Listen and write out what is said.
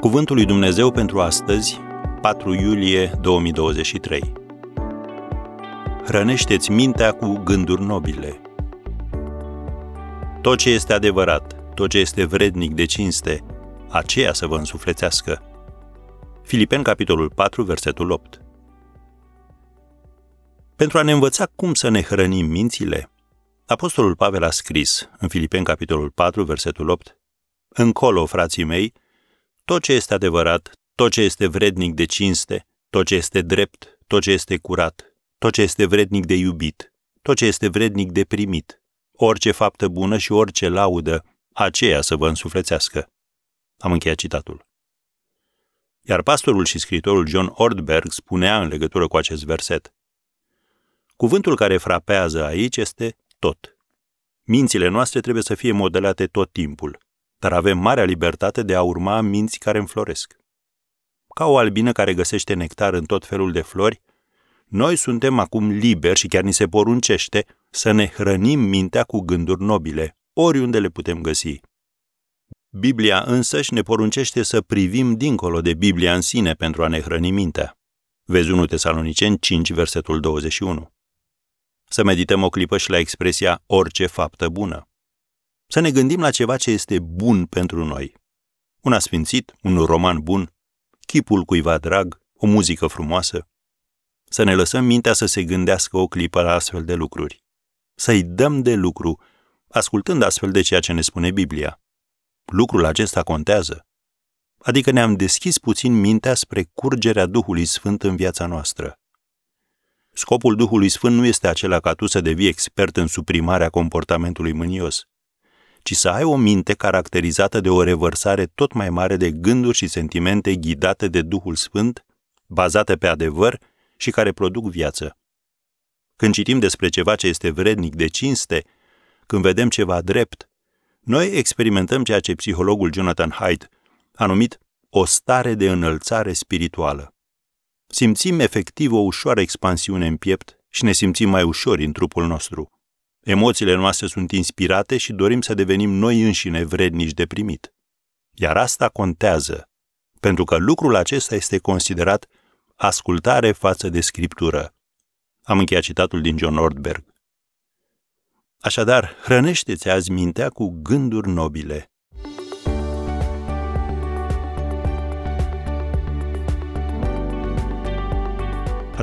Cuvântul lui Dumnezeu pentru astăzi, 4 iulie 2023. Hrănește-ți mintea cu gânduri nobile. Tot ce este adevărat, tot ce este vrednic de cinste, aceea să vă însuflețească. Filipen, capitolul 4, versetul 8. Pentru a ne învăța cum să ne hrănim mințile, Apostolul Pavel a scris în Filipen, capitolul 4, versetul 8, Încolo, frații mei, tot ce este adevărat, tot ce este vrednic de cinste, tot ce este drept, tot ce este curat, tot ce este vrednic de iubit, tot ce este vrednic de primit, orice faptă bună și orice laudă, aceea să vă însuflețească. Am încheiat citatul. Iar pastorul și scritorul John Ortberg spunea în legătură cu acest verset. Cuvântul care frapează aici este tot. Mințile noastre trebuie să fie modelate tot timpul dar avem marea libertate de a urma minți care înfloresc. Ca o albină care găsește nectar în tot felul de flori, noi suntem acum liberi și chiar ni se poruncește să ne hrănim mintea cu gânduri nobile, oriunde le putem găsi. Biblia însăși ne poruncește să privim dincolo de Biblia în sine pentru a ne hrăni mintea. Vezi 1 Tesaloniceni 5, versetul 21. Să medităm o clipă și la expresia orice faptă bună. Să ne gândim la ceva ce este bun pentru noi. Un asfințit, un roman bun, chipul cuiva drag, o muzică frumoasă. Să ne lăsăm mintea să se gândească o clipă la astfel de lucruri. Să-i dăm de lucru, ascultând astfel de ceea ce ne spune Biblia. Lucrul acesta contează. Adică ne-am deschis puțin mintea spre curgerea Duhului Sfânt în viața noastră. Scopul Duhului Sfânt nu este acela ca tu să devii expert în suprimarea comportamentului mânios, ci să ai o minte caracterizată de o revărsare tot mai mare de gânduri și sentimente ghidate de Duhul Sfânt, bazate pe adevăr și care produc viață. Când citim despre ceva ce este vrednic de cinste, când vedem ceva drept, noi experimentăm ceea ce psihologul Jonathan Haidt a numit o stare de înălțare spirituală. Simțim efectiv o ușoară expansiune în piept și ne simțim mai ușori în trupul nostru. Emoțiile noastre sunt inspirate și dorim să devenim noi înșine vrednici de primit. Iar asta contează, pentru că lucrul acesta este considerat ascultare față de scriptură. Am încheiat citatul din John Nordberg. Așadar, hrănește-ți azi mintea cu gânduri nobile.